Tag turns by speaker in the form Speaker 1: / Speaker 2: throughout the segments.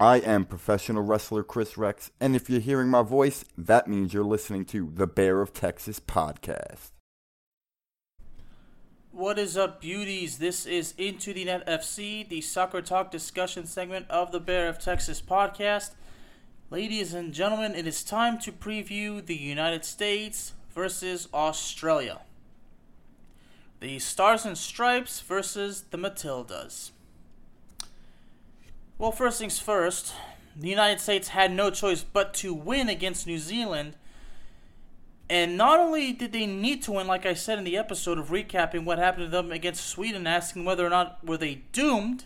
Speaker 1: I am professional wrestler Chris Rex, and if you're hearing my voice, that means you're listening to the Bear of Texas podcast.
Speaker 2: What is up, beauties? This is Into the Net FC, the soccer talk discussion segment of the Bear of Texas podcast. Ladies and gentlemen, it is time to preview the United States versus Australia. The Stars and Stripes versus the Matildas. Well, first things first, the United States had no choice but to win against New Zealand. And not only did they need to win, like I said in the episode of recapping what happened to them against Sweden, asking whether or not were they doomed,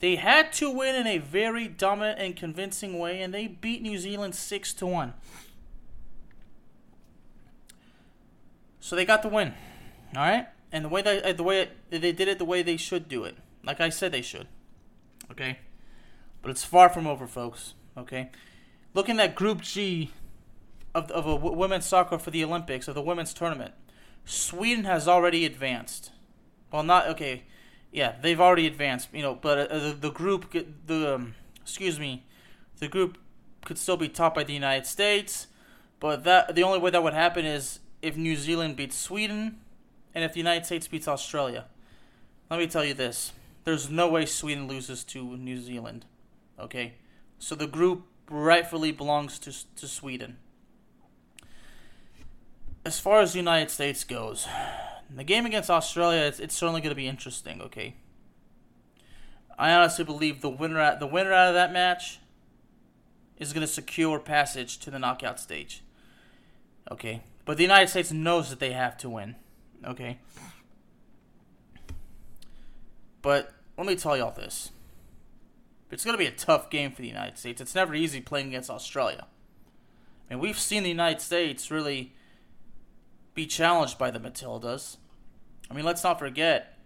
Speaker 2: they had to win in a very dominant and convincing way, and they beat New Zealand six to one. So they got the win, all right. And the way that the way they did it, the way they should do it, like I said they should. Okay. But it's far from over, folks. Okay, looking at Group G of of a w- women's soccer for the Olympics of the women's tournament, Sweden has already advanced. Well, not okay. Yeah, they've already advanced. You know, but uh, the, the group the um, excuse me, the group could still be topped by the United States. But that the only way that would happen is if New Zealand beats Sweden, and if the United States beats Australia. Let me tell you this: there's no way Sweden loses to New Zealand. Okay, so the group rightfully belongs to to Sweden. As far as the United States goes, the game against Australia, it's, it's certainly going to be interesting. Okay, I honestly believe the winner the winner out of that match is going to secure passage to the knockout stage. Okay, but the United States knows that they have to win. Okay, but let me tell y'all this it's going to be a tough game for the United States. It's never easy playing against Australia. I mean, we've seen the United States really be challenged by the Matildas. I mean, let's not forget,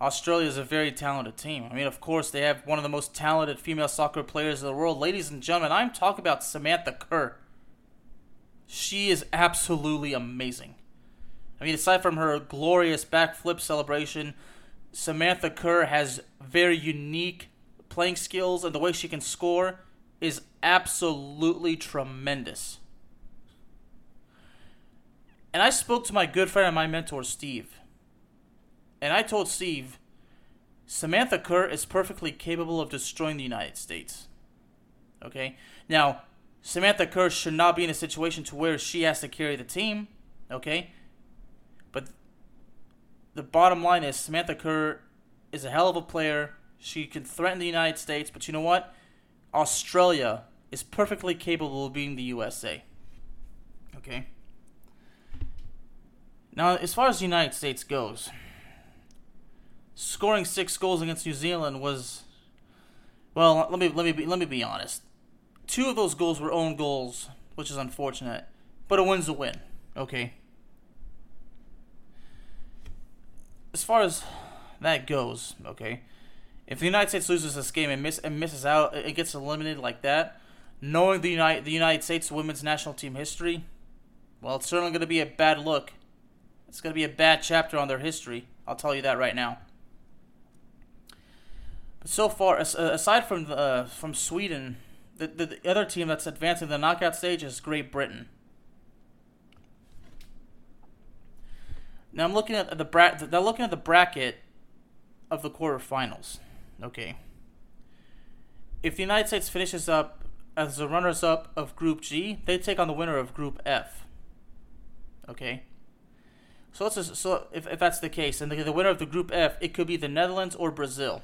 Speaker 2: Australia is a very talented team. I mean, of course, they have one of the most talented female soccer players in the world. Ladies and gentlemen, I'm talking about Samantha Kerr. She is absolutely amazing. I mean, aside from her glorious backflip celebration, Samantha Kerr has very unique playing skills and the way she can score is absolutely tremendous. And I spoke to my good friend and my mentor, Steve. And I told Steve, Samantha Kerr is perfectly capable of destroying the United States. Okay? Now, Samantha Kerr should not be in a situation to where she has to carry the team. Okay? But the bottom line is Samantha Kerr is a hell of a player she can threaten the United States, but you know what? Australia is perfectly capable of being the USA. Okay? Now, as far as the United States goes, scoring six goals against New Zealand was well, let me let me be, let me be honest. Two of those goals were own goals, which is unfortunate, but a win's a win. Okay. As far as that goes, okay. If the United States loses this game and, miss, and misses out, it gets eliminated like that. Knowing the United the United States women's national team history, well, it's certainly going to be a bad look. It's going to be a bad chapter on their history. I'll tell you that right now. But so far, uh, aside from uh, from Sweden, the, the, the other team that's advancing the knockout stage is Great Britain. Now I'm looking at the bra- They're looking at the bracket of the quarterfinals. Okay. if the United States finishes up as the runners up of Group G, they take on the winner of Group F. Okay? So let's just, so if, if that's the case, and the, the winner of the Group F, it could be the Netherlands or Brazil.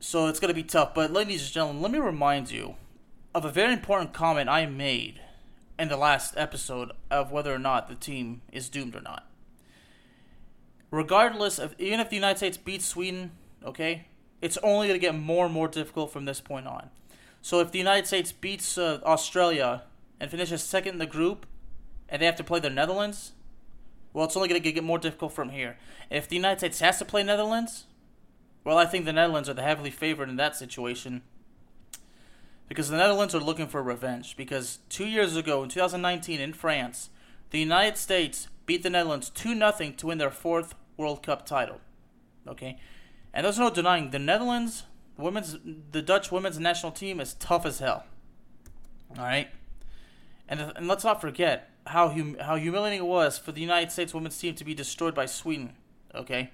Speaker 2: So it's going to be tough. But, ladies and gentlemen, let me remind you of a very important comment I made in the last episode of whether or not the team is doomed or not. Regardless of, even if the United States beats Sweden, okay, it's only going to get more and more difficult from this point on. So if the United States beats uh, Australia and finishes second in the group, and they have to play the Netherlands, well, it's only going to get more difficult from here. If the United States has to play Netherlands, well, I think the Netherlands are the heavily favored in that situation because the Netherlands are looking for revenge. Because two years ago, in 2019, in France, the United States beat the Netherlands 2 0 to win their fourth World Cup title. Okay? And there's no denying the Netherlands, women's, the Dutch women's national team is tough as hell. All right? And, and let's not forget how, hum, how humiliating it was for the United States women's team to be destroyed by Sweden. Okay?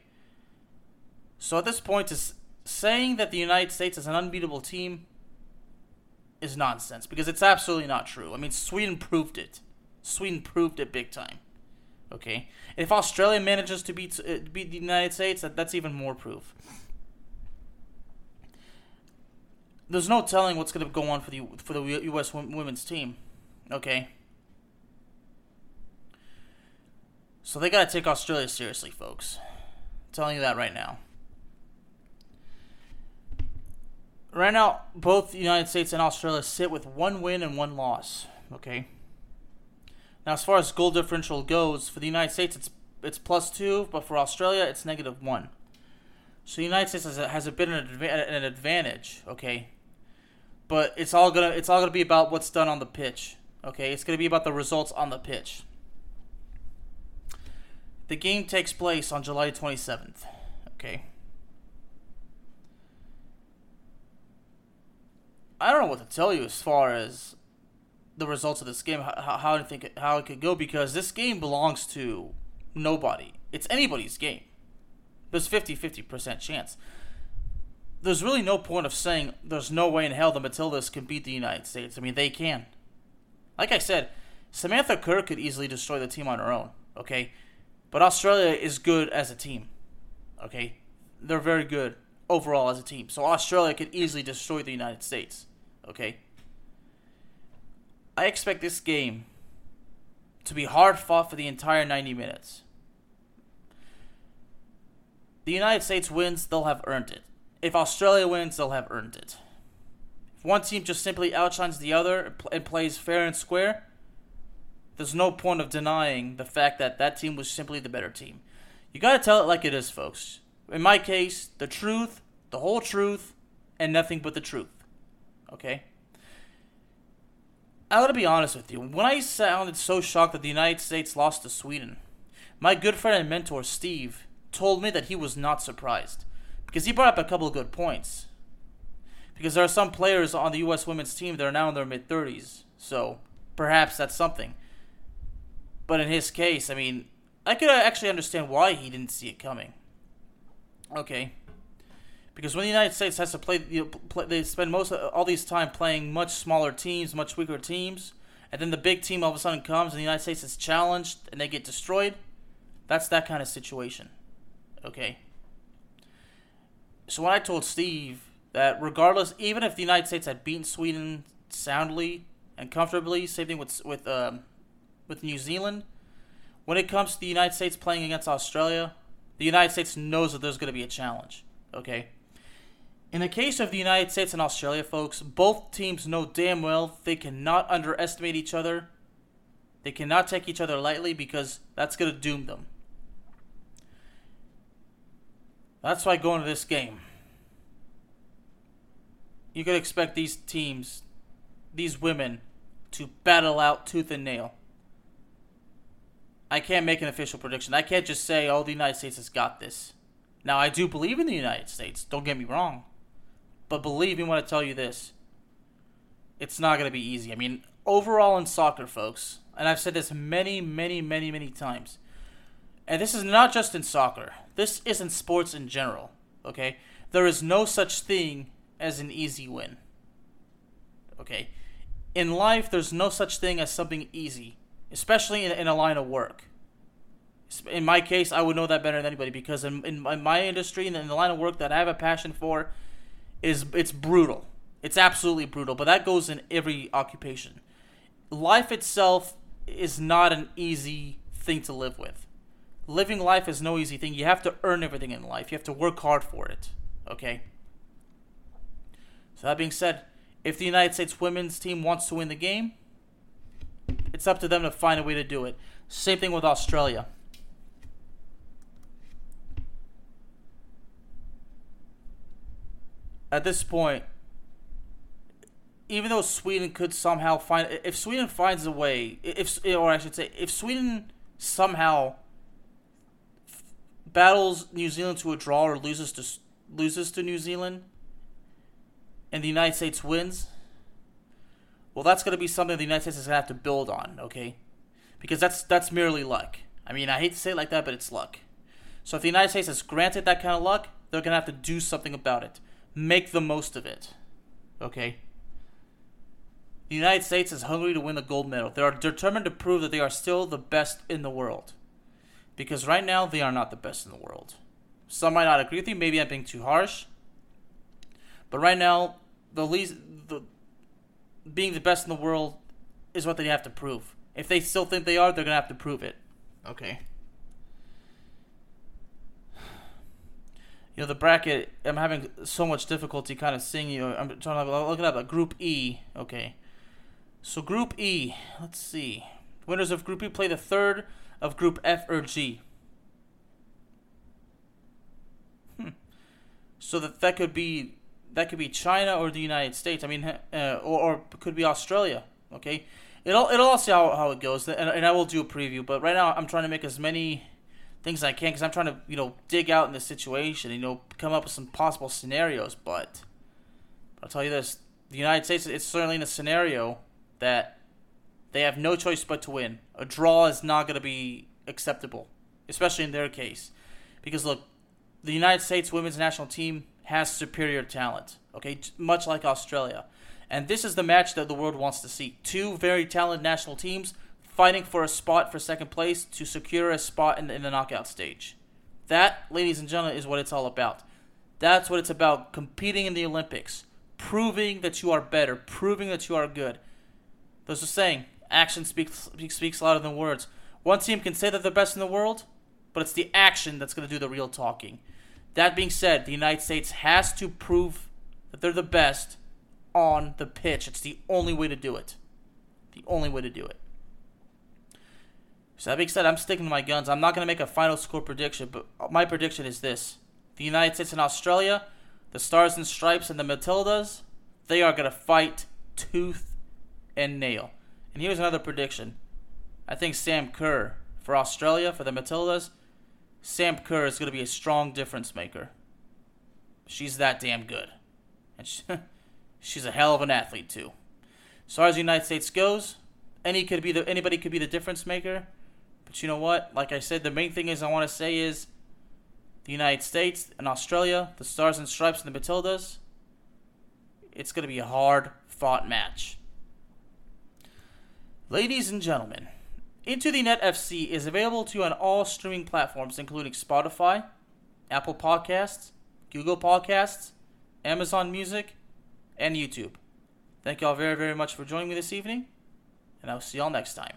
Speaker 2: So at this point, is saying that the United States is an unbeatable team is nonsense because it's absolutely not true. I mean, Sweden proved it. Sweden proved it big time. Okay, if Australia manages to beat uh, beat the United States, that, that's even more proof. There's no telling what's going to go on for the for the U.S. women's team. Okay. So they got to take Australia seriously, folks. I'm telling you that right now. right now, both the United States and Australia sit with one win and one loss. Okay. Now, as far as goal differential goes, for the United States, it's it's plus two, but for Australia, it's negative one. So the United States has a, has a bit of an, an advantage. Okay. But it's all gonna it's all gonna be about what's done on the pitch. Okay, it's gonna be about the results on the pitch. The game takes place on July 27th. Okay. I don't know what to tell you as far as the results of this game, how, how I think how it could go, because this game belongs to nobody. It's anybody's game. There's 50-50% chance. There's really no point of saying there's no way in hell the Matildas can beat the United States. I mean, they can. Like I said, Samantha Kerr could easily destroy the team on her own, okay? But Australia is good as a team, okay? They're very good overall as a team. So Australia could easily destroy the United States. Okay? I expect this game to be hard fought for the entire 90 minutes. The United States wins, they'll have earned it. If Australia wins, they'll have earned it. If one team just simply outshines the other and plays fair and square, there's no point of denying the fact that that team was simply the better team. You gotta tell it like it is, folks. In my case, the truth, the whole truth, and nothing but the truth. Okay? I gotta be honest with you. When I sounded so shocked that the United States lost to Sweden, my good friend and mentor, Steve, told me that he was not surprised. Because he brought up a couple of good points. Because there are some players on the U.S. women's team that are now in their mid 30s. So, perhaps that's something. But in his case, I mean, I could actually understand why he didn't see it coming. Okay. Because when the United States has to play, you know, play they spend most of, all these time playing much smaller teams, much weaker teams, and then the big team all of a sudden comes and the United States is challenged and they get destroyed. That's that kind of situation. Okay. So when I told Steve that regardless, even if the United States had beaten Sweden soundly and comfortably, same thing with with um, with New Zealand, when it comes to the United States playing against Australia, the United States knows that there's going to be a challenge. Okay. In the case of the United States and Australia, folks, both teams know damn well they cannot underestimate each other. They cannot take each other lightly because that's going to doom them. That's why going to this game, you could expect these teams, these women, to battle out tooth and nail. I can't make an official prediction. I can't just say, oh, the United States has got this. Now, I do believe in the United States, don't get me wrong. But believe me when I tell you this, it's not going to be easy. I mean, overall in soccer, folks, and I've said this many, many, many, many times, and this is not just in soccer, this is in sports in general, okay? There is no such thing as an easy win. Okay? In life, there's no such thing as something easy, especially in, in a line of work. In my case, I would know that better than anybody because in, in, in my industry and in the line of work that I have a passion for, is it's brutal. It's absolutely brutal, but that goes in every occupation. Life itself is not an easy thing to live with. Living life is no easy thing. You have to earn everything in life. You have to work hard for it. Okay? So that being said, if the United States women's team wants to win the game, it's up to them to find a way to do it. Same thing with Australia. At this point, even though Sweden could somehow find, if Sweden finds a way, if or I should say, if Sweden somehow battles New Zealand to a draw or loses to loses to New Zealand, and the United States wins, well, that's going to be something the United States is going to have to build on, okay? Because that's that's merely luck. I mean, I hate to say it like that, but it's luck. So if the United States is granted that kind of luck, they're going to have to do something about it. Make the most of it, okay? The United States is hungry to win the gold medal. They are determined to prove that they are still the best in the world. Because right now, they are not the best in the world. Some might not agree with me. Maybe I'm being too harsh. But right now, the least, the being the best in the world is what they have to prove. If they still think they are, they're gonna have to prove it. Okay. You know the bracket. I'm having so much difficulty kind of seeing you. I'm trying to look it up. Group E. Okay. So Group E. Let's see. Winners of Group E play the third of Group F or G. Hmm. So that that could be that could be China or the United States. I mean, uh, or, or could be Australia. Okay, it'll it'll all see how, how it goes, and, and I will do a preview. But right now, I'm trying to make as many things I can because I'm trying to you know dig out in the situation, you know, come up with some possible scenarios. But I'll tell you this: the United States it's certainly in a scenario that they have no choice but to win. A draw is not going to be acceptable, especially in their case, because look, the United States women's national team has superior talent. Okay, much like Australia. And this is the match that the world wants to see. Two very talented national teams fighting for a spot for second place to secure a spot in the, in the knockout stage. That, ladies and gentlemen, is what it's all about. That's what it's about competing in the Olympics, proving that you are better, proving that you are good. There's a saying action speaks, speaks louder than words. One team can say that they're best in the world, but it's the action that's going to do the real talking. That being said, the United States has to prove that they're the best on the pitch. It's the only way to do it. The only way to do it. So that being said, I'm sticking to my guns. I'm not going to make a final score prediction, but my prediction is this: the United States and Australia, the Stars and Stripes and the Matildas, they are going to fight tooth and nail. And here's another prediction: I think Sam Kerr for Australia for the Matildas Sam Kerr is going to be a strong difference maker. She's that damn good. And she, she's a hell of an athlete, too. As far as the United States goes, any could be the, anybody could be the difference maker. But you know what? Like I said, the main thing is I want to say is the United States and Australia, the Stars and Stripes and the Matildas, it's going to be a hard fought match. Ladies and gentlemen, into the Net FC is available to you on all streaming platforms, including Spotify, Apple Podcasts, Google Podcasts, Amazon Music, and YouTube. Thank you all very, very much for joining me this evening, and I'll see y'all next time.